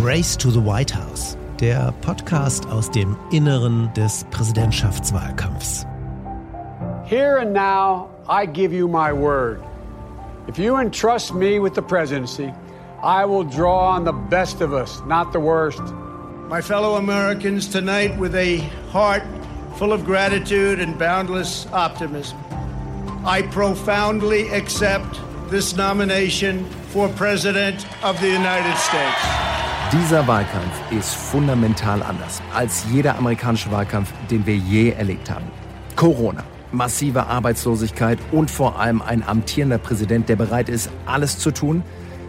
Race to the White House, der Podcast aus dem Inneren des Präsidentschaftswahlkampfs. Here and now, I give you my word. If you entrust me with the presidency, I will draw on the best of us, not the worst. My fellow Americans, tonight, with a heart full of gratitude and boundless optimism, I profoundly accept this nomination for President of the United States. Dieser Wahlkampf ist fundamental anders als jeder amerikanische Wahlkampf, den wir je erlebt haben. Corona, massive Arbeitslosigkeit und vor allem ein amtierender Präsident, der bereit ist, alles zu tun,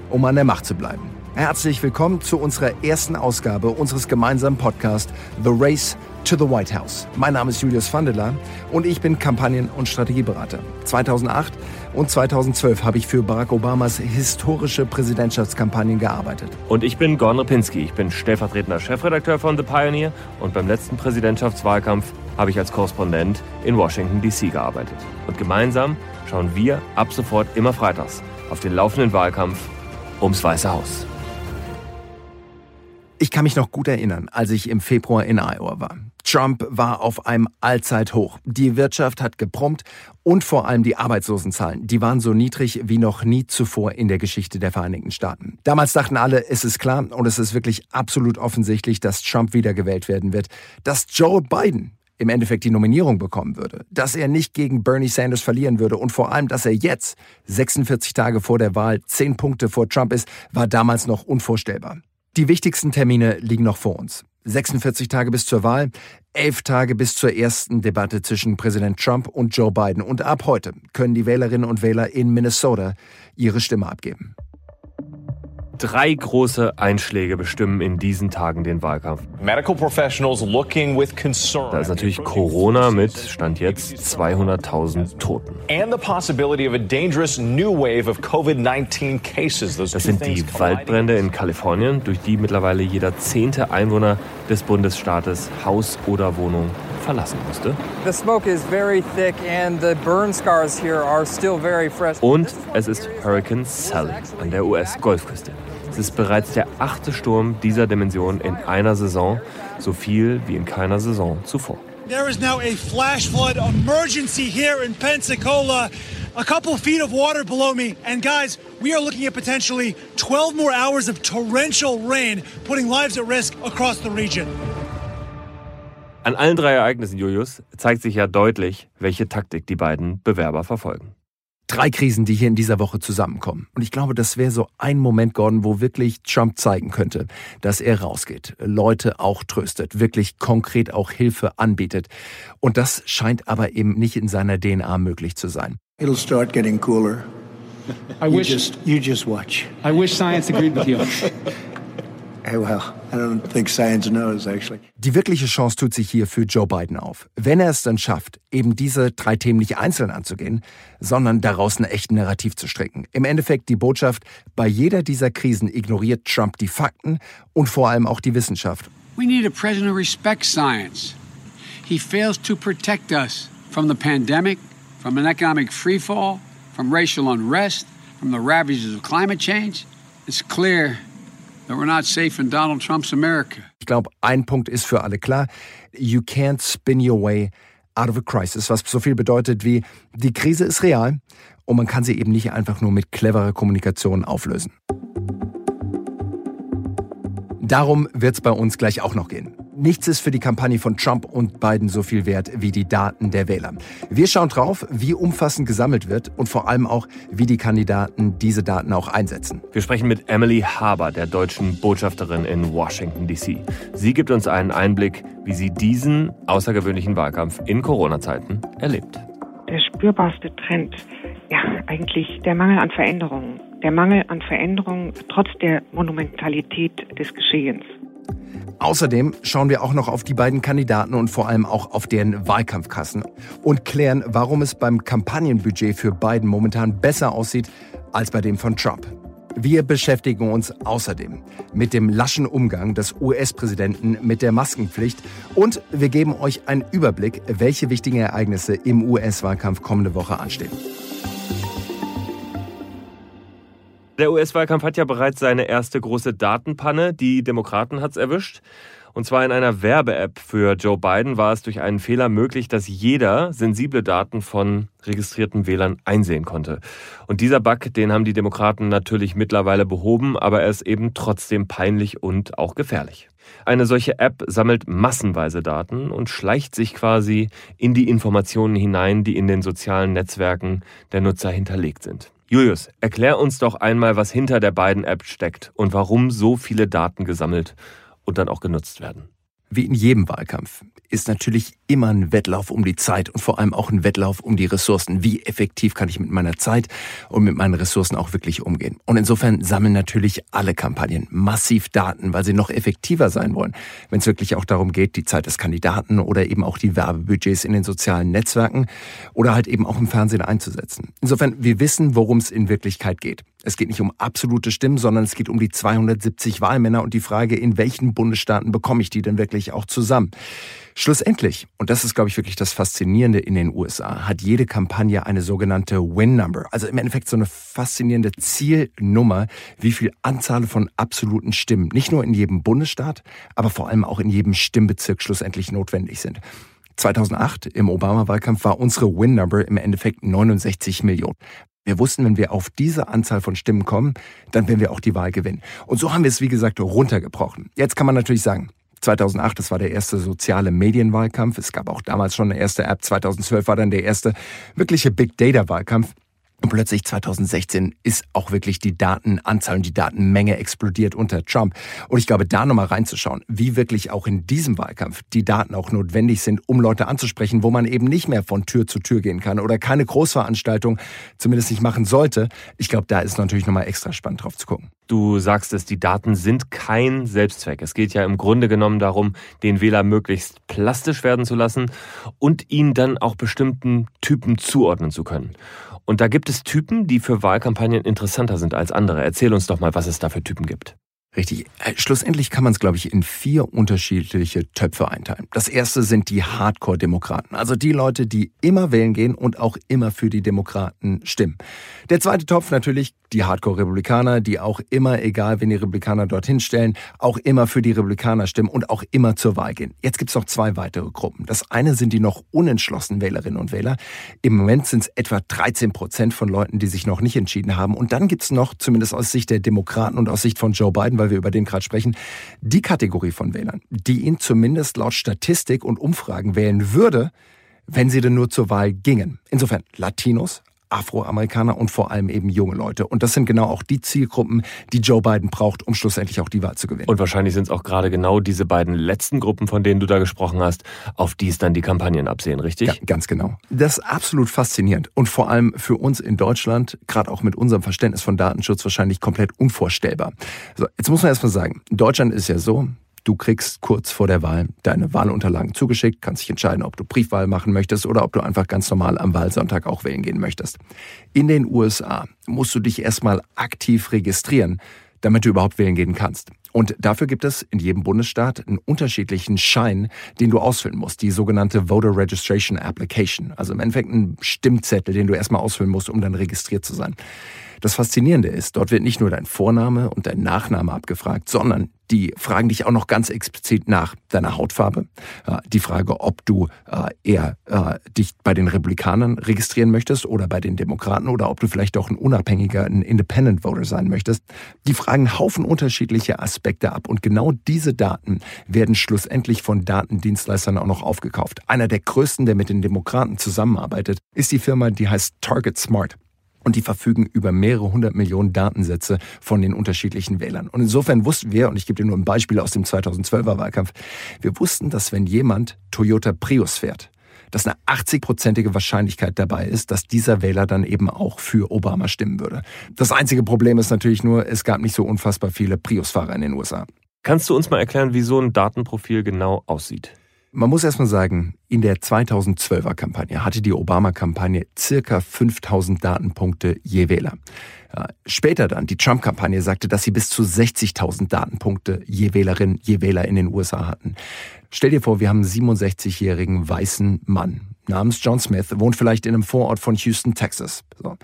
um an der Macht zu bleiben. Herzlich willkommen zu unserer ersten Ausgabe unseres gemeinsamen Podcasts The Race to the White House. Mein Name ist Julius Vandela und ich bin Kampagnen- und Strategieberater. 2008 und 2012 habe ich für Barack Obamas historische Präsidentschaftskampagnen gearbeitet. Und ich bin Gordon Ripinski. Ich bin stellvertretender Chefredakteur von The Pioneer und beim letzten Präsidentschaftswahlkampf habe ich als Korrespondent in Washington, D.C. gearbeitet. Und gemeinsam schauen wir ab sofort immer freitags auf den laufenden Wahlkampf ums Weiße Haus. Ich kann mich noch gut erinnern, als ich im Februar in Iowa war. Trump war auf einem Allzeithoch. Die Wirtschaft hat geprompt und vor allem die Arbeitslosenzahlen, die waren so niedrig wie noch nie zuvor in der Geschichte der Vereinigten Staaten. Damals dachten alle, es ist klar und es ist wirklich absolut offensichtlich, dass Trump wiedergewählt werden wird, dass Joe Biden im Endeffekt die Nominierung bekommen würde, dass er nicht gegen Bernie Sanders verlieren würde und vor allem, dass er jetzt, 46 Tage vor der Wahl, 10 Punkte vor Trump ist, war damals noch unvorstellbar. Die wichtigsten Termine liegen noch vor uns. 46 Tage bis zur Wahl, 11 Tage bis zur ersten Debatte zwischen Präsident Trump und Joe Biden. Und ab heute können die Wählerinnen und Wähler in Minnesota ihre Stimme abgeben. Drei große Einschläge bestimmen in diesen Tagen den Wahlkampf. Medical professionals looking with concern. Da ist natürlich Corona mit, Stand jetzt, 200.000 Toten. And the possibility of a dangerous new wave of COVID-19 cases. Those Das sind die. Waldbrände in Kalifornien, durch die mittlerweile jeder zehnte Einwohner des Bundesstaates Haus oder Wohnung verlassen musste. The smoke is very thick and the burn scars here are still very fresh. Und es ist Hurricane Sally an der US-Golfküste. Es ist bereits der achte Sturm dieser Dimension in einer Saison, so viel wie in keiner Saison zuvor. There is now a flash flood emergency here in Pensacola. A couple feet of water below me. And guys, we are looking at potentially 12 more hours of torrential rain, putting lives at risk across the region. An allen drei Ereignissen, Julius, zeigt sich ja deutlich, welche Taktik die beiden Bewerber verfolgen. Drei Krisen, die hier in dieser Woche zusammenkommen. Und ich glaube, das wäre so ein Moment, Gordon, wo wirklich Trump zeigen könnte, dass er rausgeht, Leute auch tröstet, wirklich konkret auch Hilfe anbietet. Und das scheint aber eben nicht in seiner DNA möglich zu sein. It'll start getting cooler. I You wish just, you just watch. I wish science agreed with you. Die wirkliche Chance tut sich hier für Joe Biden auf. Wenn er es dann schafft, eben diese drei Themen nicht einzeln anzugehen, sondern daraus ein echtes Narrativ zu stricken. Im Endeffekt die Botschaft, bei jeder dieser Krisen ignoriert Trump die Fakten und vor allem auch die Wissenschaft. We need a president who respects science. He fails to protect us from the pandemic, from an economic freefall, from racial unrest, from the ravages of climate change. It's clear Ich glaube, ein Punkt ist für alle klar. You can't spin your way out of a crisis, was so viel bedeutet wie, die Krise ist real und man kann sie eben nicht einfach nur mit cleverer Kommunikation auflösen. Darum wird es bei uns gleich auch noch gehen. Nichts ist für die Kampagne von Trump und Biden so viel wert wie die Daten der Wähler. Wir schauen drauf, wie umfassend gesammelt wird und vor allem auch, wie die Kandidaten diese Daten auch einsetzen. Wir sprechen mit Emily Haber, der deutschen Botschafterin in Washington, D.C. Sie gibt uns einen Einblick, wie sie diesen außergewöhnlichen Wahlkampf in Corona-Zeiten erlebt. der spürbarste Trend, ja, eigentlich der Mangel an Veränderungen. Der Mangel an Veränderungen trotz der Monumentalität des Geschehens. Außerdem schauen wir auch noch auf die beiden Kandidaten und vor allem auch auf deren Wahlkampfkassen und klären, warum es beim Kampagnenbudget für Biden momentan besser aussieht als bei dem von Trump. Wir beschäftigen uns außerdem mit dem laschen Umgang des US-Präsidenten mit der Maskenpflicht und wir geben euch einen Überblick, welche wichtigen Ereignisse im US-Wahlkampf kommende Woche anstehen. Der US-Wahlkampf hat ja bereits seine erste große Datenpanne. Die Demokraten hat es erwischt. Und zwar in einer Werbe-App für Joe Biden war es durch einen Fehler möglich, dass jeder sensible Daten von registrierten Wählern einsehen konnte. Und dieser Bug, den haben die Demokraten natürlich mittlerweile behoben, aber er ist eben trotzdem peinlich und auch gefährlich. Eine solche App sammelt massenweise Daten und schleicht sich quasi in die Informationen hinein, die in den sozialen Netzwerken der Nutzer hinterlegt sind. Julius, erklär uns doch einmal, was hinter der beiden App steckt und warum so viele Daten gesammelt und dann auch genutzt werden. Wie in jedem Wahlkampf ist natürlich immer ein Wettlauf um die Zeit und vor allem auch ein Wettlauf um die Ressourcen. Wie effektiv kann ich mit meiner Zeit und mit meinen Ressourcen auch wirklich umgehen? Und insofern sammeln natürlich alle Kampagnen massiv Daten, weil sie noch effektiver sein wollen, wenn es wirklich auch darum geht, die Zeit des Kandidaten oder eben auch die Werbebudgets in den sozialen Netzwerken oder halt eben auch im Fernsehen einzusetzen. Insofern, wir wissen, worum es in Wirklichkeit geht. Es geht nicht um absolute Stimmen, sondern es geht um die 270 Wahlmänner und die Frage, in welchen Bundesstaaten bekomme ich die denn wirklich auch zusammen. Schlussendlich, und das ist, glaube ich, wirklich das Faszinierende in den USA, hat jede Kampagne eine sogenannte Win Number. Also im Endeffekt so eine faszinierende Zielnummer, wie viel Anzahl von absoluten Stimmen, nicht nur in jedem Bundesstaat, aber vor allem auch in jedem Stimmbezirk schlussendlich notwendig sind. 2008 im Obama-Wahlkampf war unsere Win-Number im Endeffekt 69 Millionen. Wir wussten, wenn wir auf diese Anzahl von Stimmen kommen, dann werden wir auch die Wahl gewinnen. Und so haben wir es, wie gesagt, runtergebrochen. Jetzt kann man natürlich sagen, 2008, das war der erste soziale Medienwahlkampf. Es gab auch damals schon eine erste App. 2012 war dann der erste wirkliche Big Data Wahlkampf. Und plötzlich 2016 ist auch wirklich die Datenanzahl und die Datenmenge explodiert unter Trump. Und ich glaube, da nochmal reinzuschauen, wie wirklich auch in diesem Wahlkampf die Daten auch notwendig sind, um Leute anzusprechen, wo man eben nicht mehr von Tür zu Tür gehen kann oder keine Großveranstaltung zumindest nicht machen sollte. Ich glaube, da ist natürlich nochmal extra spannend drauf zu gucken. Du sagst es, die Daten sind kein Selbstzweck. Es geht ja im Grunde genommen darum, den Wähler möglichst plastisch werden zu lassen und ihn dann auch bestimmten Typen zuordnen zu können. Und da gibt es Typen, die für Wahlkampagnen interessanter sind als andere. Erzähl uns doch mal, was es da für Typen gibt. Richtig. Äh, schlussendlich kann man es, glaube ich, in vier unterschiedliche Töpfe einteilen. Das erste sind die Hardcore-Demokraten, also die Leute, die immer wählen gehen und auch immer für die Demokraten stimmen. Der zweite Topf natürlich die Hardcore-Republikaner, die auch immer, egal wen die Republikaner dorthin stellen, auch immer für die Republikaner stimmen und auch immer zur Wahl gehen. Jetzt gibt es noch zwei weitere Gruppen. Das eine sind die noch unentschlossenen Wählerinnen und Wähler. Im Moment sind es etwa 13 Prozent von Leuten, die sich noch nicht entschieden haben. Und dann gibt es noch, zumindest aus Sicht der Demokraten und aus Sicht von Joe Biden, weil wir über den gerade sprechen, die Kategorie von Wählern, die ihn zumindest laut Statistik und Umfragen wählen würde, wenn sie denn nur zur Wahl gingen. Insofern Latinos, Afroamerikaner und vor allem eben junge Leute. Und das sind genau auch die Zielgruppen, die Joe Biden braucht, um schlussendlich auch die Wahl zu gewinnen. Und wahrscheinlich sind es auch gerade genau diese beiden letzten Gruppen, von denen du da gesprochen hast, auf die es dann die Kampagnen absehen, richtig? Ja, ganz genau. Das ist absolut faszinierend und vor allem für uns in Deutschland, gerade auch mit unserem Verständnis von Datenschutz, wahrscheinlich komplett unvorstellbar. So, jetzt muss man erstmal sagen, Deutschland ist ja so, Du kriegst kurz vor der Wahl deine Wahlunterlagen zugeschickt, kannst dich entscheiden, ob du Briefwahl machen möchtest oder ob du einfach ganz normal am Wahlsonntag auch wählen gehen möchtest. In den USA musst du dich erstmal aktiv registrieren, damit du überhaupt wählen gehen kannst. Und dafür gibt es in jedem Bundesstaat einen unterschiedlichen Schein, den du ausfüllen musst, die sogenannte Voter Registration Application. Also im Endeffekt ein Stimmzettel, den du erstmal ausfüllen musst, um dann registriert zu sein. Das Faszinierende ist, dort wird nicht nur dein Vorname und dein Nachname abgefragt, sondern die fragen dich auch noch ganz explizit nach deiner Hautfarbe. Die Frage, ob du äh, eher äh, dich bei den Republikanern registrieren möchtest oder bei den Demokraten oder ob du vielleicht auch ein unabhängiger, ein Independent Voter sein möchtest. Die fragen Haufen unterschiedliche Aspekte ab und genau diese Daten werden schlussendlich von Datendienstleistern auch noch aufgekauft. Einer der größten, der mit den Demokraten zusammenarbeitet, ist die Firma, die heißt Target Smart und die verfügen über mehrere hundert Millionen Datensätze von den unterschiedlichen Wählern. Und insofern wussten wir, und ich gebe dir nur ein Beispiel aus dem 2012er Wahlkampf, wir wussten, dass wenn jemand Toyota Prius fährt, dass eine 80-prozentige Wahrscheinlichkeit dabei ist, dass dieser Wähler dann eben auch für Obama stimmen würde. Das einzige Problem ist natürlich nur, es gab nicht so unfassbar viele Prius-Fahrer in den USA. Kannst du uns mal erklären, wie so ein Datenprofil genau aussieht? Man muss erstmal sagen, in der 2012er Kampagne hatte die Obama-Kampagne circa 5000 Datenpunkte je Wähler. Später dann, die Trump-Kampagne sagte, dass sie bis zu 60.000 Datenpunkte je Wählerin, je Wähler in den USA hatten. Stell dir vor, wir haben einen 67-jährigen weißen Mann namens John Smith, wohnt vielleicht in einem Vorort von Houston, Texas. So.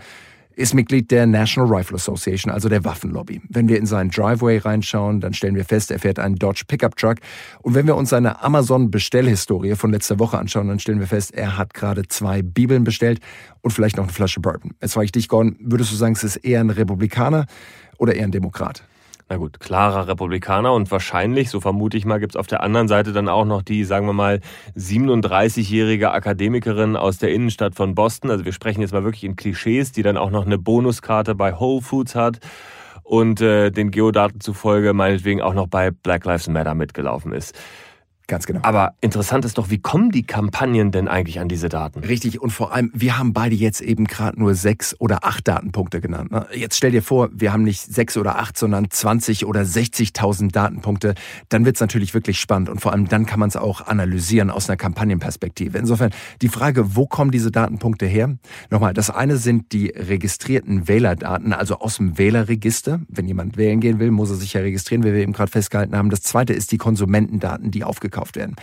Ist Mitglied der National Rifle Association, also der Waffenlobby. Wenn wir in seinen Driveway reinschauen, dann stellen wir fest, er fährt einen Dodge Pickup Truck. Und wenn wir uns seine Amazon-Bestellhistorie von letzter Woche anschauen, dann stellen wir fest, er hat gerade zwei Bibeln bestellt und vielleicht noch eine Flasche Bourbon. Jetzt frage ich dich, Gordon, würdest du sagen, es ist eher ein Republikaner oder eher ein Demokrat? Na gut, klarer Republikaner und wahrscheinlich, so vermute ich mal, gibt's auf der anderen Seite dann auch noch die, sagen wir mal, 37-jährige Akademikerin aus der Innenstadt von Boston. Also wir sprechen jetzt mal wirklich in Klischees, die dann auch noch eine Bonuskarte bei Whole Foods hat und äh, den Geodaten zufolge meinetwegen auch noch bei Black Lives Matter mitgelaufen ist. Ganz genau. Aber interessant ist doch, wie kommen die Kampagnen denn eigentlich an diese Daten? Richtig, und vor allem, wir haben beide jetzt eben gerade nur sechs oder acht Datenpunkte genannt. Ne? Jetzt stell dir vor, wir haben nicht sechs oder acht, sondern 20 oder 60.000 Datenpunkte. Dann wird's natürlich wirklich spannend und vor allem dann kann man es auch analysieren aus einer Kampagnenperspektive. Insofern die Frage, wo kommen diese Datenpunkte her? Nochmal, das eine sind die registrierten Wählerdaten, also aus dem Wählerregister. Wenn jemand wählen gehen will, muss er sich ja registrieren, wie wir eben gerade festgehalten haben. Das zweite ist die Konsumentendaten, die aufgekauft gekauft werden.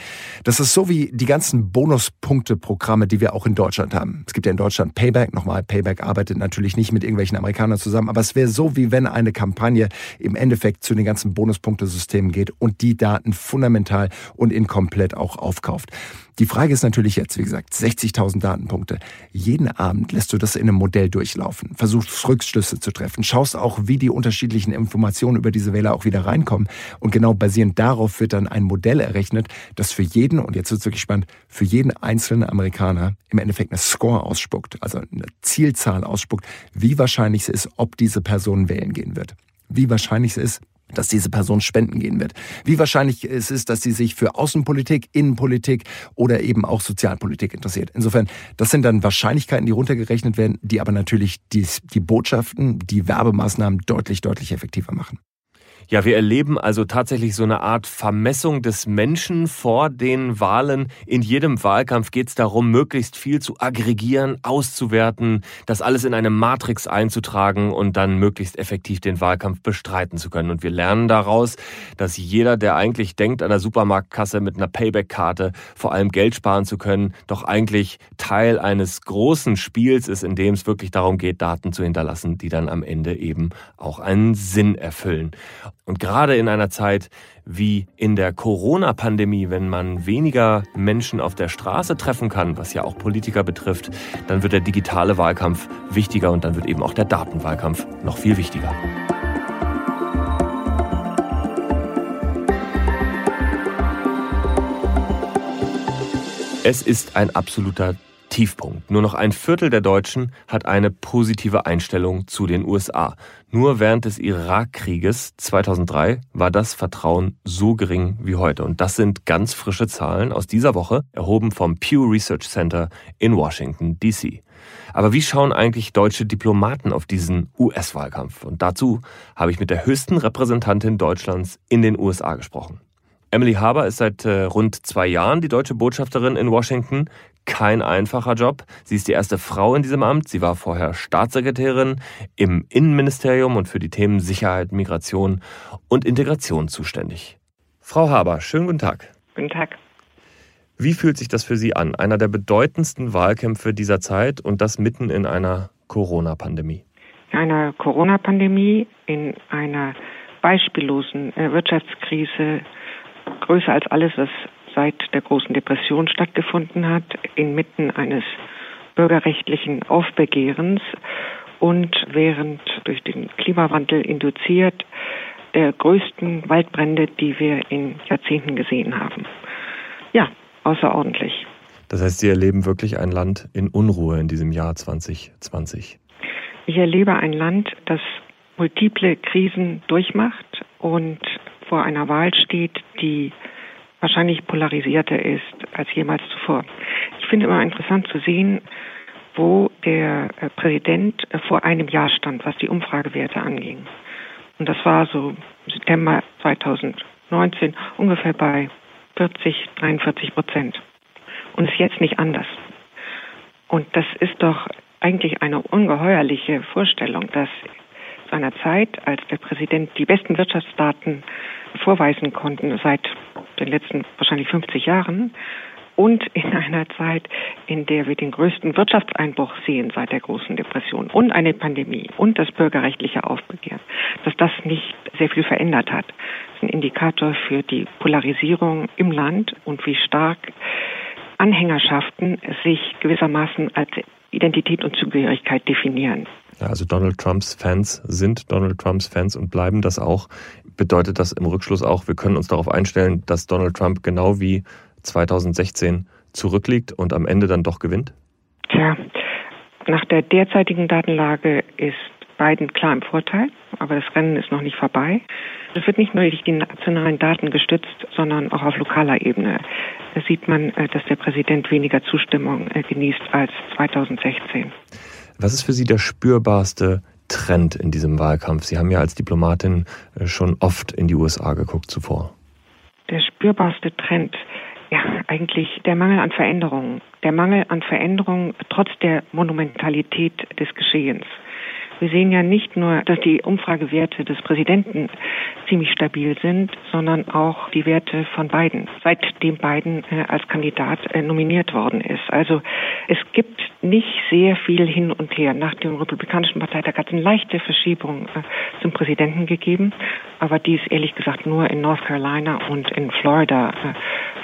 Das ist so wie die ganzen Bonuspunkte-Programme, die wir auch in Deutschland haben. Es gibt ja in Deutschland Payback. Nochmal, Payback arbeitet natürlich nicht mit irgendwelchen Amerikanern zusammen, aber es wäre so, wie wenn eine Kampagne im Endeffekt zu den ganzen Bonuspunktesystemen geht und die Daten fundamental und inkomplett auch aufkauft. Die Frage ist natürlich jetzt, wie gesagt, 60.000 Datenpunkte. Jeden Abend lässt du das in einem Modell durchlaufen, versuchst Rückschlüsse zu treffen, schaust auch, wie die unterschiedlichen Informationen über diese Wähler auch wieder reinkommen. Und genau basierend darauf wird dann ein Modell errechnet, das für jeden, und jetzt wird es wirklich spannend, für jeden einzelnen Amerikaner im Endeffekt eine Score ausspuckt, also eine Zielzahl ausspuckt, wie wahrscheinlich es ist, ob diese Person wählen gehen wird. Wie wahrscheinlich es ist, dass diese Person spenden gehen wird. Wie wahrscheinlich es ist, dass sie sich für Außenpolitik, Innenpolitik oder eben auch Sozialpolitik interessiert. Insofern, das sind dann Wahrscheinlichkeiten, die runtergerechnet werden, die aber natürlich die, die Botschaften, die Werbemaßnahmen deutlich, deutlich effektiver machen. Ja, wir erleben also tatsächlich so eine Art Vermessung des Menschen vor den Wahlen. In jedem Wahlkampf geht es darum, möglichst viel zu aggregieren, auszuwerten, das alles in eine Matrix einzutragen und dann möglichst effektiv den Wahlkampf bestreiten zu können. Und wir lernen daraus, dass jeder, der eigentlich denkt, an der Supermarktkasse mit einer Payback-Karte vor allem Geld sparen zu können, doch eigentlich Teil eines großen Spiels ist, in dem es wirklich darum geht, Daten zu hinterlassen, die dann am Ende eben auch einen Sinn erfüllen. Und gerade in einer Zeit wie in der Corona-Pandemie, wenn man weniger Menschen auf der Straße treffen kann, was ja auch Politiker betrifft, dann wird der digitale Wahlkampf wichtiger und dann wird eben auch der Datenwahlkampf noch viel wichtiger. Es ist ein absoluter Tiefpunkt. Nur noch ein Viertel der Deutschen hat eine positive Einstellung zu den USA. Nur während des Irakkrieges 2003 war das Vertrauen so gering wie heute. Und das sind ganz frische Zahlen aus dieser Woche, erhoben vom Pew Research Center in Washington, DC. Aber wie schauen eigentlich deutsche Diplomaten auf diesen US-Wahlkampf? Und dazu habe ich mit der höchsten Repräsentantin Deutschlands in den USA gesprochen. Emily Haber ist seit äh, rund zwei Jahren die deutsche Botschafterin in Washington kein einfacher Job. Sie ist die erste Frau in diesem Amt. Sie war vorher Staatssekretärin im Innenministerium und für die Themen Sicherheit, Migration und Integration zuständig. Frau Haber, schönen guten Tag. Guten Tag. Wie fühlt sich das für Sie an? Einer der bedeutendsten Wahlkämpfe dieser Zeit und das mitten in einer Corona-Pandemie. In einer Corona-Pandemie, in einer beispiellosen äh, Wirtschaftskrise, größer als alles, was seit der großen Depression stattgefunden hat, inmitten eines bürgerrechtlichen Aufbegehrens und während durch den Klimawandel induziert der größten Waldbrände, die wir in Jahrzehnten gesehen haben. Ja, außerordentlich. Das heißt, Sie erleben wirklich ein Land in Unruhe in diesem Jahr 2020. Ich erlebe ein Land, das multiple Krisen durchmacht und vor einer Wahl steht, die wahrscheinlich polarisierter ist als jemals zuvor. Ich finde immer interessant zu sehen, wo der äh, Präsident äh, vor einem Jahr stand, was die Umfragewerte anging. Und das war so September 2019 ungefähr bei 40, 43 Prozent. Und ist jetzt nicht anders. Und das ist doch eigentlich eine ungeheuerliche Vorstellung, dass einer Zeit, als der Präsident die besten Wirtschaftsdaten vorweisen konnten seit den letzten wahrscheinlich 50 Jahren, und in einer Zeit, in der wir den größten Wirtschaftseinbruch sehen seit der großen Depression und eine Pandemie und das bürgerrechtliche Aufbegehren, dass das nicht sehr viel verändert hat. Das ist ein Indikator für die Polarisierung im Land und wie stark Anhängerschaften sich gewissermaßen als Identität und Zugehörigkeit definieren. Also Donald Trumps Fans sind Donald Trumps Fans und bleiben das auch. Bedeutet das im Rückschluss auch, wir können uns darauf einstellen, dass Donald Trump genau wie 2016 zurückliegt und am Ende dann doch gewinnt? Tja, nach der derzeitigen Datenlage ist Biden klar im Vorteil, aber das Rennen ist noch nicht vorbei. Es wird nicht nur durch die nationalen Daten gestützt, sondern auch auf lokaler Ebene. Da sieht man, äh, dass der Präsident weniger Zustimmung äh, genießt als 2016. Was ist für Sie der spürbarste Trend in diesem Wahlkampf? Sie haben ja als Diplomatin äh, schon oft in die USA geguckt zuvor. Der spürbarste Trend ja, eigentlich der Mangel an Veränderungen. Der Mangel an Veränderungen trotz der Monumentalität des Geschehens. Wir sehen ja nicht nur, dass die Umfragewerte des Präsidenten ziemlich stabil sind, sondern auch die Werte von Biden, seitdem Biden äh, als Kandidat äh, nominiert worden ist. Also es gibt nicht sehr viel hin und her. Nach dem Republikanischen Parteitag hat es eine leichte Verschiebung äh, zum Präsidenten gegeben, aber dies ehrlich gesagt nur in North Carolina und in Florida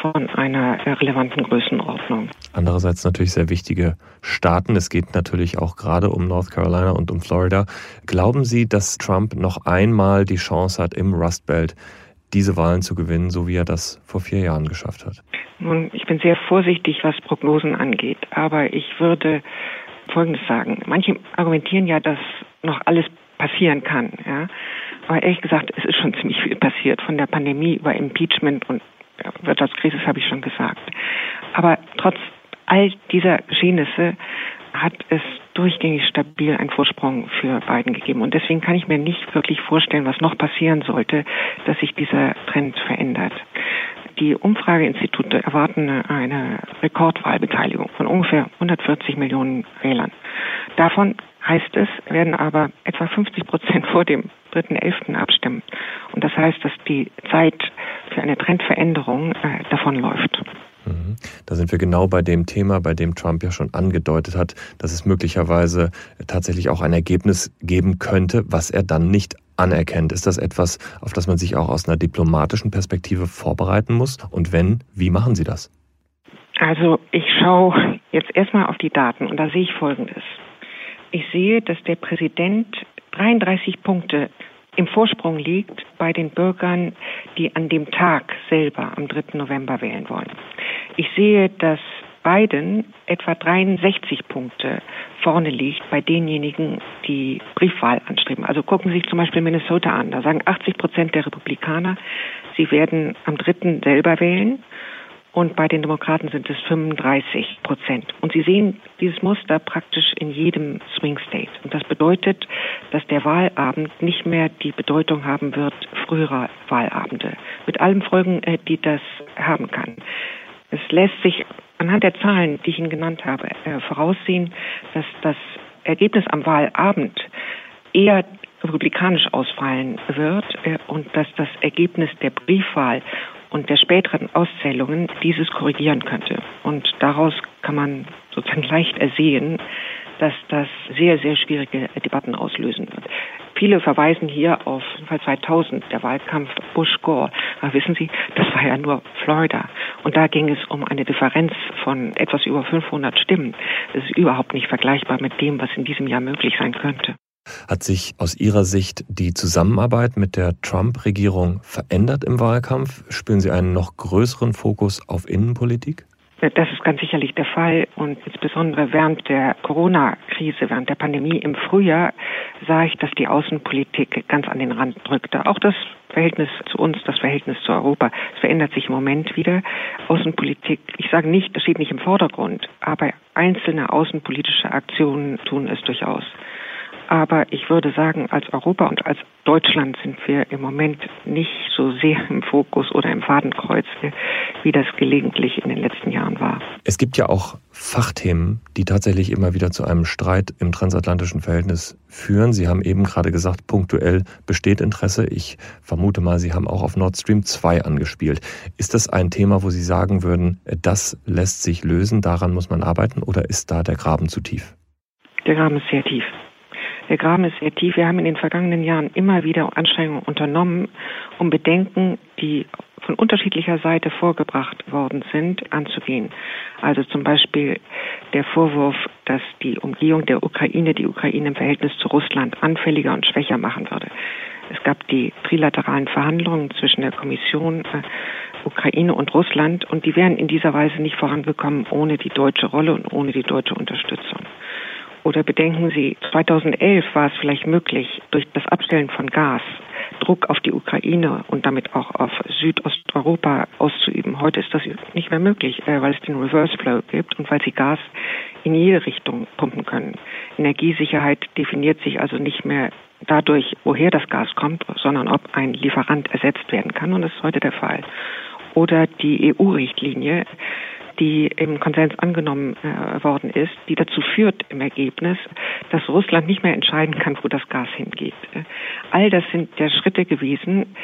von einer relevanten Größenordnung. Andererseits natürlich sehr wichtige Staaten. Es geht natürlich auch gerade um North Carolina und um Florida. Glauben Sie, dass Trump noch einmal die Chance hat, im Rust Belt diese Wahlen zu gewinnen, so wie er das vor vier Jahren geschafft hat? Nun, ich bin sehr vorsichtig, was Prognosen angeht, aber ich würde Folgendes sagen. Manche argumentieren ja, dass noch alles passieren kann. Ja? Aber ehrlich gesagt, es ist schon ziemlich viel passiert, von der Pandemie über Impeachment und Wirtschaftskrise, habe ich schon gesagt. Aber trotz all dieser Geschehnisse hat es durchgängig stabil einen Vorsprung für Biden gegeben. Und deswegen kann ich mir nicht wirklich vorstellen, was noch passieren sollte, dass sich dieser Trend verändert. Die Umfrageinstitute erwarten eine Rekordwahlbeteiligung von ungefähr 140 Millionen Wählern. Davon heißt es, werden aber etwa 50 Prozent vor dem 3.11. abstimmen. Und das heißt, dass die Zeit für eine Trendveränderung äh, davonläuft. Mhm. Da sind wir genau bei dem Thema, bei dem Trump ja schon angedeutet hat, dass es möglicherweise tatsächlich auch ein Ergebnis geben könnte, was er dann nicht anerkennt. Ist das etwas, auf das man sich auch aus einer diplomatischen Perspektive vorbereiten muss? Und wenn, wie machen Sie das? Also ich schaue jetzt erstmal auf die Daten und da sehe ich Folgendes. Ich sehe, dass der Präsident 33 Punkte im Vorsprung liegt bei den Bürgern, die an dem Tag selber am 3. November wählen wollen. Ich sehe, dass Biden etwa 63 Punkte vorne liegt bei denjenigen, die Briefwahl anstreben. Also gucken Sie sich zum Beispiel Minnesota an. Da sagen 80 Prozent der Republikaner, sie werden am 3. selber wählen und bei den Demokraten sind es 35 Prozent. Und Sie sehen dieses Muster praktisch in jedem Swing State. Und das bedeutet, dass der Wahlabend nicht mehr die Bedeutung haben wird früherer Wahlabende. Mit allen Folgen, äh, die das haben kann. Es lässt sich anhand der Zahlen, die ich Ihnen genannt habe, äh, voraussehen, dass das Ergebnis am Wahlabend eher republikanisch ausfallen wird äh, und dass das Ergebnis der Briefwahl und der späteren Auszählungen dieses korrigieren könnte. Und daraus kann man sozusagen leicht ersehen, dass das sehr, sehr schwierige Debatten auslösen wird. Viele verweisen hier auf 2000, der Wahlkampf Bush-Gore. Aber wissen Sie, das war ja nur Florida. Und da ging es um eine Differenz von etwas über 500 Stimmen. Das ist überhaupt nicht vergleichbar mit dem, was in diesem Jahr möglich sein könnte. Hat sich aus Ihrer Sicht die Zusammenarbeit mit der Trump-Regierung verändert im Wahlkampf? Spüren Sie einen noch größeren Fokus auf Innenpolitik? Das ist ganz sicherlich der Fall und insbesondere während der Corona-Krise, während der Pandemie im Frühjahr sah ich, dass die Außenpolitik ganz an den Rand drückte. Auch das Verhältnis zu uns, das Verhältnis zu Europa, es verändert sich im Moment wieder. Außenpolitik, ich sage nicht, das steht nicht im Vordergrund, aber einzelne außenpolitische Aktionen tun es durchaus. Aber ich würde sagen, als Europa und als Deutschland sind wir im Moment nicht so sehr im Fokus oder im Fadenkreuz, wie das gelegentlich in den letzten Jahren war. Es gibt ja auch Fachthemen, die tatsächlich immer wieder zu einem Streit im transatlantischen Verhältnis führen. Sie haben eben gerade gesagt, punktuell besteht Interesse. Ich vermute mal, Sie haben auch auf Nord Stream 2 angespielt. Ist das ein Thema, wo Sie sagen würden, das lässt sich lösen, daran muss man arbeiten oder ist da der Graben zu tief? Der Graben ist sehr tief. Der Graben ist sehr tief. Wir haben in den vergangenen Jahren immer wieder Anstrengungen unternommen, um Bedenken, die von unterschiedlicher Seite vorgebracht worden sind, anzugehen. Also zum Beispiel der Vorwurf, dass die Umgehung der Ukraine die Ukraine im Verhältnis zu Russland anfälliger und schwächer machen würde. Es gab die trilateralen Verhandlungen zwischen der Kommission, äh, Ukraine und Russland und die wären in dieser Weise nicht vorangekommen ohne die deutsche Rolle und ohne die deutsche Unterstützung. Oder bedenken Sie, 2011 war es vielleicht möglich, durch das Abstellen von Gas Druck auf die Ukraine und damit auch auf Südosteuropa auszuüben. Heute ist das nicht mehr möglich, äh, weil es den Reverse Flow gibt und weil sie Gas in jede Richtung pumpen können. Energiesicherheit definiert sich also nicht mehr dadurch, woher das Gas kommt, sondern ob ein Lieferant ersetzt werden kann. Und das ist heute der Fall. Oder die EU-Richtlinie, die im Konsens angenommen äh, worden ist, die dazu führt im Ergebnis, dass Russland nicht mehr entscheiden kann, wo das Gas hingeht. All das sind ja Schritte gewesen,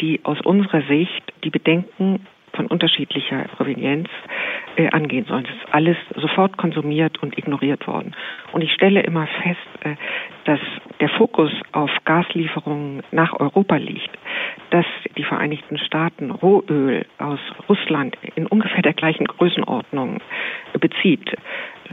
die aus unserer Sicht die Bedenken von unterschiedlicher Provenienz äh, angehen sollen. Das ist alles sofort konsumiert und ignoriert worden. Und ich stelle immer fest, äh, dass der Fokus auf Gaslieferungen nach Europa liegt, dass die Vereinigten Staaten Rohöl aus Russland in ungefähr der gleichen Größenordnung bezieht,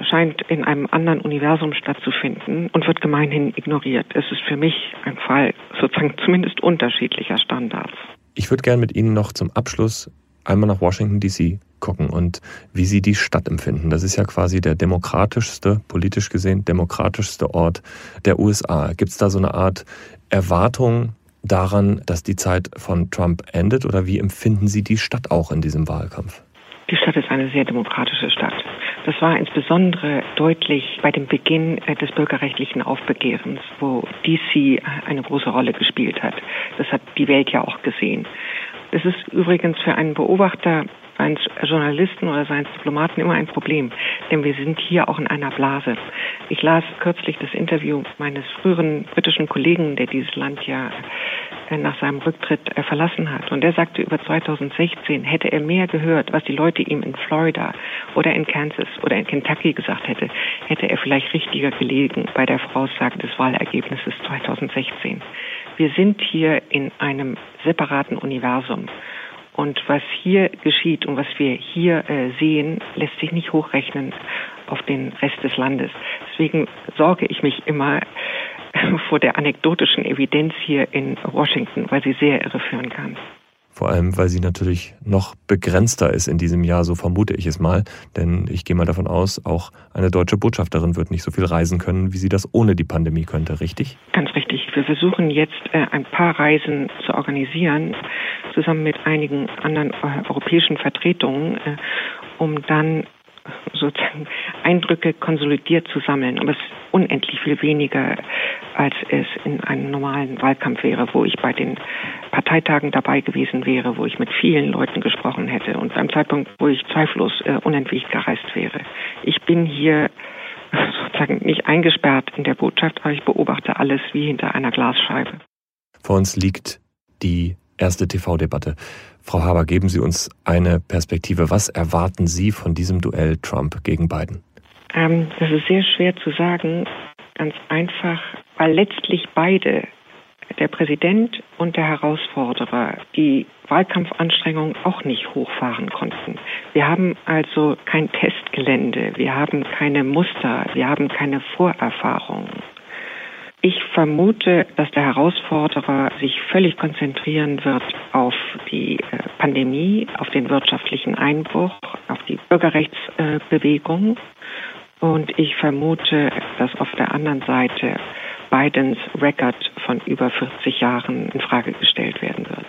scheint in einem anderen Universum stattzufinden und wird gemeinhin ignoriert. Es ist für mich ein Fall sozusagen zumindest unterschiedlicher Standards. Ich würde gerne mit Ihnen noch zum Abschluss einmal nach Washington, D.C. gucken und wie Sie die Stadt empfinden. Das ist ja quasi der demokratischste, politisch gesehen, demokratischste Ort der USA. Gibt es da so eine Art Erwartung daran, dass die Zeit von Trump endet oder wie empfinden Sie die Stadt auch in diesem Wahlkampf? Die Stadt ist eine sehr demokratische Stadt. Das war insbesondere deutlich bei dem Beginn äh, des bürgerrechtlichen Aufbegehrens, wo DC eine große Rolle gespielt hat. Das hat die Welt ja auch gesehen. Das ist übrigens für einen Beobachter, seien es Journalisten oder seien es Diplomaten immer ein Problem, denn wir sind hier auch in einer Blase. Ich las kürzlich das Interview meines früheren britischen Kollegen, der dieses Land ja äh, nach seinem Rücktritt äh, verlassen hat. Und er sagte über 2016, hätte er mehr gehört, was die Leute ihm in Florida oder in Kansas oder in Kentucky gesagt hätte, hätte er vielleicht richtiger gelegen bei der Voraussage des Wahlergebnisses 2016. Wir sind hier in einem separaten Universum. Und was hier geschieht und was wir hier äh, sehen, lässt sich nicht hochrechnen auf den Rest des Landes. Deswegen sorge ich mich immer vor der anekdotischen Evidenz hier in Washington, weil sie sehr irreführen kann. Vor allem, weil sie natürlich noch begrenzter ist in diesem Jahr, so vermute ich es mal. Denn ich gehe mal davon aus, auch eine deutsche Botschafterin wird nicht so viel reisen können, wie sie das ohne die Pandemie könnte, richtig? Ganz richtig. Wir versuchen jetzt äh, ein paar Reisen zu organisieren, zusammen mit einigen anderen äh, europäischen Vertretungen, äh, um dann sozusagen Eindrücke konsolidiert zu sammeln. Aber es ist unendlich viel weniger, als es in einem normalen Wahlkampf wäre, wo ich bei den Parteitagen dabei gewesen wäre, wo ich mit vielen Leuten gesprochen hätte und beim Zeitpunkt, wo ich zweifellos unentwegt gereist wäre. Ich bin hier sozusagen nicht eingesperrt in der Botschaft, aber ich beobachte alles wie hinter einer Glasscheibe. Vor uns liegt die erste TV-Debatte. Frau Haber, geben Sie uns eine Perspektive. Was erwarten Sie von diesem Duell Trump gegen Biden? Ähm, das ist sehr schwer zu sagen. Ganz einfach, weil letztlich beide, der Präsident und der Herausforderer, die Wahlkampfanstrengungen auch nicht hochfahren konnten. Wir haben also kein Testgelände, wir haben keine Muster, wir haben keine Vorerfahrung. Ich vermute, dass der Herausforderer sich völlig konzentrieren wird auf die äh, Pandemie, auf den wirtschaftlichen Einbruch, auf die Bürgerrechtsbewegung. Und ich vermute, dass auf der anderen Seite Bidens Record von über 40 Jahren in Frage gestellt werden wird.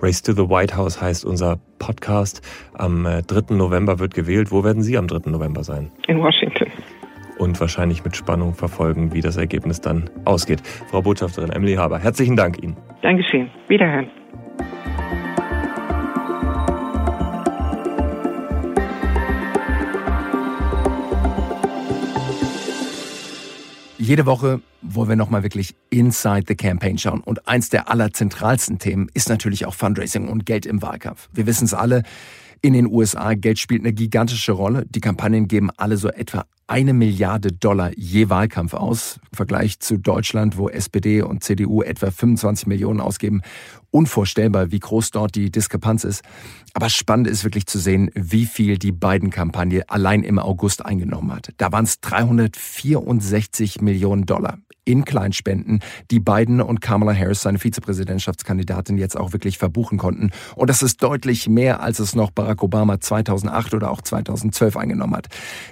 Race to the White House heißt unser Podcast. Am 3. Äh, November wird gewählt. Wo werden Sie am 3. November sein? In Washington. und wahrscheinlich mit Spannung verfolgen, wie das Ergebnis dann ausgeht. Frau Botschafterin Emily Haber, herzlichen Dank Ihnen. Dankeschön. Wiederhören. Jede Woche wollen wir nochmal wirklich inside the campaign schauen. Und eins der allerzentralsten Themen ist natürlich auch Fundraising und Geld im Wahlkampf. Wir wissen es alle, in den USA, Geld spielt eine gigantische Rolle. Die Kampagnen geben alle so etwa eine Milliarde Dollar je Wahlkampf aus. Im Vergleich zu Deutschland, wo SPD und CDU etwa 25 Millionen ausgeben. Unvorstellbar, wie groß dort die Diskrepanz ist. Aber spannend ist wirklich zu sehen, wie viel die beiden Kampagne allein im August eingenommen hat. Da waren es 364 Millionen Dollar in Kleinspenden, die Biden und Kamala Harris, seine Vizepräsidentschaftskandidatin, jetzt auch wirklich verbuchen konnten. Und das ist deutlich mehr, als es noch Barack Obama 2008 oder auch 2012 eingenommen hat.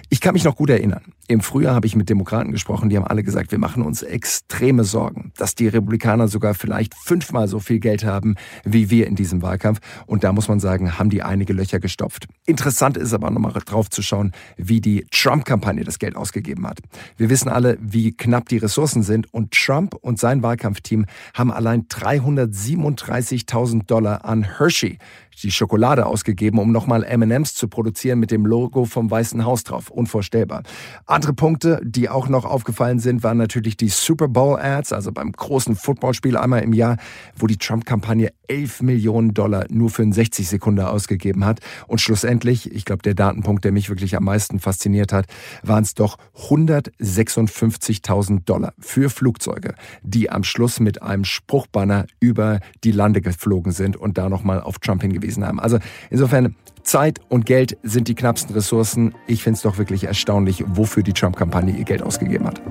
Ich kann mich noch gut erinnern. Im Frühjahr habe ich mit Demokraten gesprochen, die haben alle gesagt, wir machen uns extreme Sorgen, dass die Republikaner sogar vielleicht fünfmal so viel Geld haben wie wir in diesem Wahlkampf. Und da muss man sagen, haben die einige Löcher gestopft. Interessant ist aber nochmal drauf zu schauen, wie die Trump-Kampagne das Geld ausgegeben hat. Wir wissen alle, wie knapp die Ressourcen sind. Und Trump und sein Wahlkampfteam haben allein 337.000 Dollar an Hershey, die Schokolade ausgegeben, um nochmal M&M's zu produzieren mit dem Logo vom Weißen Haus drauf. Unvorstellbar. Andere Punkte, die auch noch aufgefallen sind, waren natürlich die Super Bowl Ads, also beim großen Footballspiel einmal im Jahr, wo die Trump-Kampagne 11 Millionen Dollar nur für 60 Sekunden ausgegeben hat. Und schlussendlich, ich glaube, der Datenpunkt, der mich wirklich am meisten fasziniert hat, waren es doch 156.000 Dollar für Flugzeuge, die am Schluss mit einem Spruchbanner über die Lande geflogen sind und da nochmal auf Trump hingewiesen hingewiesen haben. Also insofern, Zeit und Geld sind die knappsten Ressourcen. Ich finde es doch wirklich erstaunlich, wofür die Trump-Kampagne ihr Geld ausgegeben hat.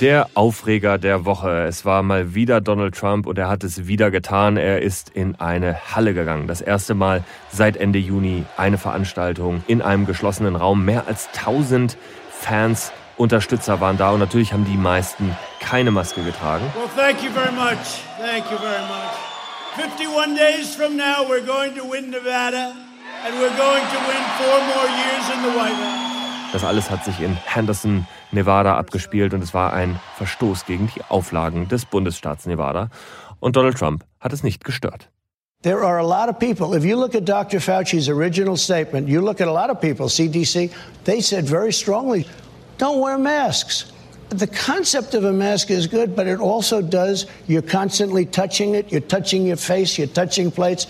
Der Aufreger der Woche. Es war mal wieder Donald Trump und er hat es wieder getan. Er ist in eine Halle gegangen. Das erste Mal seit Ende Juni eine Veranstaltung in einem geschlossenen Raum. Mehr als 1000 Fans Unterstützer waren da und natürlich haben die meisten keine Maske getragen. Well, thank you very much. Thank you very much. 51 days from now we're going to win Nevada and we're going to win four more years in the White House. Das alles hat sich in Henderson, Nevada abgespielt und es war ein Verstoß gegen die Auflagen des Bundesstaats Nevada. Und Donald Trump hat es nicht gestört. There are a lot of people. If you look at Dr. Fauci's original statement, you look at a lot of people, CDC, they said very strongly don't wear masks. The concept of a mask is good, but it also does, you're constantly touching it, you're touching your face, you're touching plates.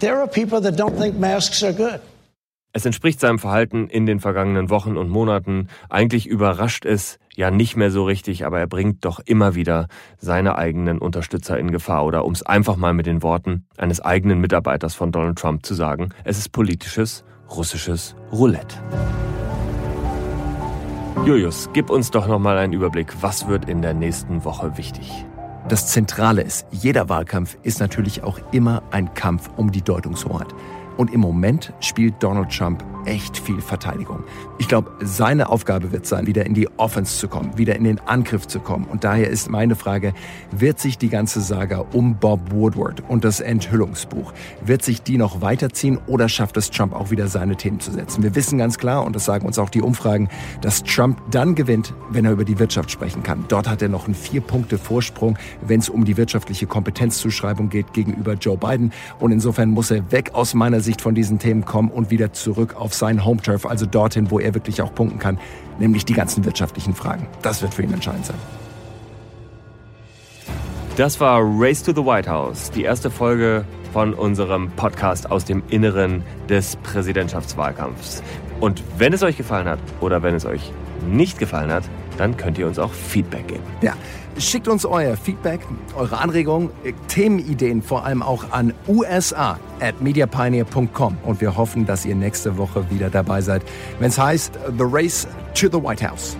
There are people that don't think masks are good. Es entspricht seinem Verhalten in den vergangenen Wochen und Monaten. Eigentlich überrascht es ja nicht mehr so richtig, aber er bringt doch immer wieder seine eigenen Unterstützer in Gefahr. Oder um es einfach mal mit den Worten eines eigenen Mitarbeiters von Donald Trump zu sagen, es ist politisches russisches Roulette. Julius, gib uns doch noch mal einen Überblick. Was wird in der nächsten Woche wichtig? Das Zentrale ist, jeder Wahlkampf ist natürlich auch immer ein Kampf um die Deutungshoheit. Und im Moment spielt Donald Trump echt viel Verteidigung. Ich glaube, seine Aufgabe wird sein, wieder in die Offense zu kommen, wieder in den Angriff zu kommen. Und daher ist meine Frage, wird sich die ganze Saga um Bob Woodward und das Enthüllungsbuch, wird sich die noch weiterziehen oder schafft es Trump auch wieder seine Themen zu setzen? Wir wissen ganz klar, und das sagen uns auch die Umfragen, dass Trump dann gewinnt, wenn er über die Wirtschaft sprechen kann. Dort hat er noch einen Vier-Punkte-Vorsprung, wenn es um die wirtschaftliche Kompetenzzuschreibung geht gegenüber Joe Biden. Und insofern muss er weg aus meiner Sicht von diesen Themen kommen und wieder zurück auf sein Home-Turf, also dorthin, wo er wirklich auch punkten kann, nämlich die ganzen wirtschaftlichen Fragen. Das wird für ihn entscheidend sein. Das war Race to the White House, die erste Folge von unserem Podcast aus dem Inneren des Präsidentschaftswahlkampfs. Und wenn es euch gefallen hat oder wenn es euch nicht gefallen hat, dann könnt ihr uns auch Feedback geben. Ja, schickt uns euer Feedback, eure Anregungen, Themenideen vor allem auch an usa at mediapioneer.com und wir hoffen, dass ihr nächste Woche wieder dabei seid, wenn es heißt The Race to the White House.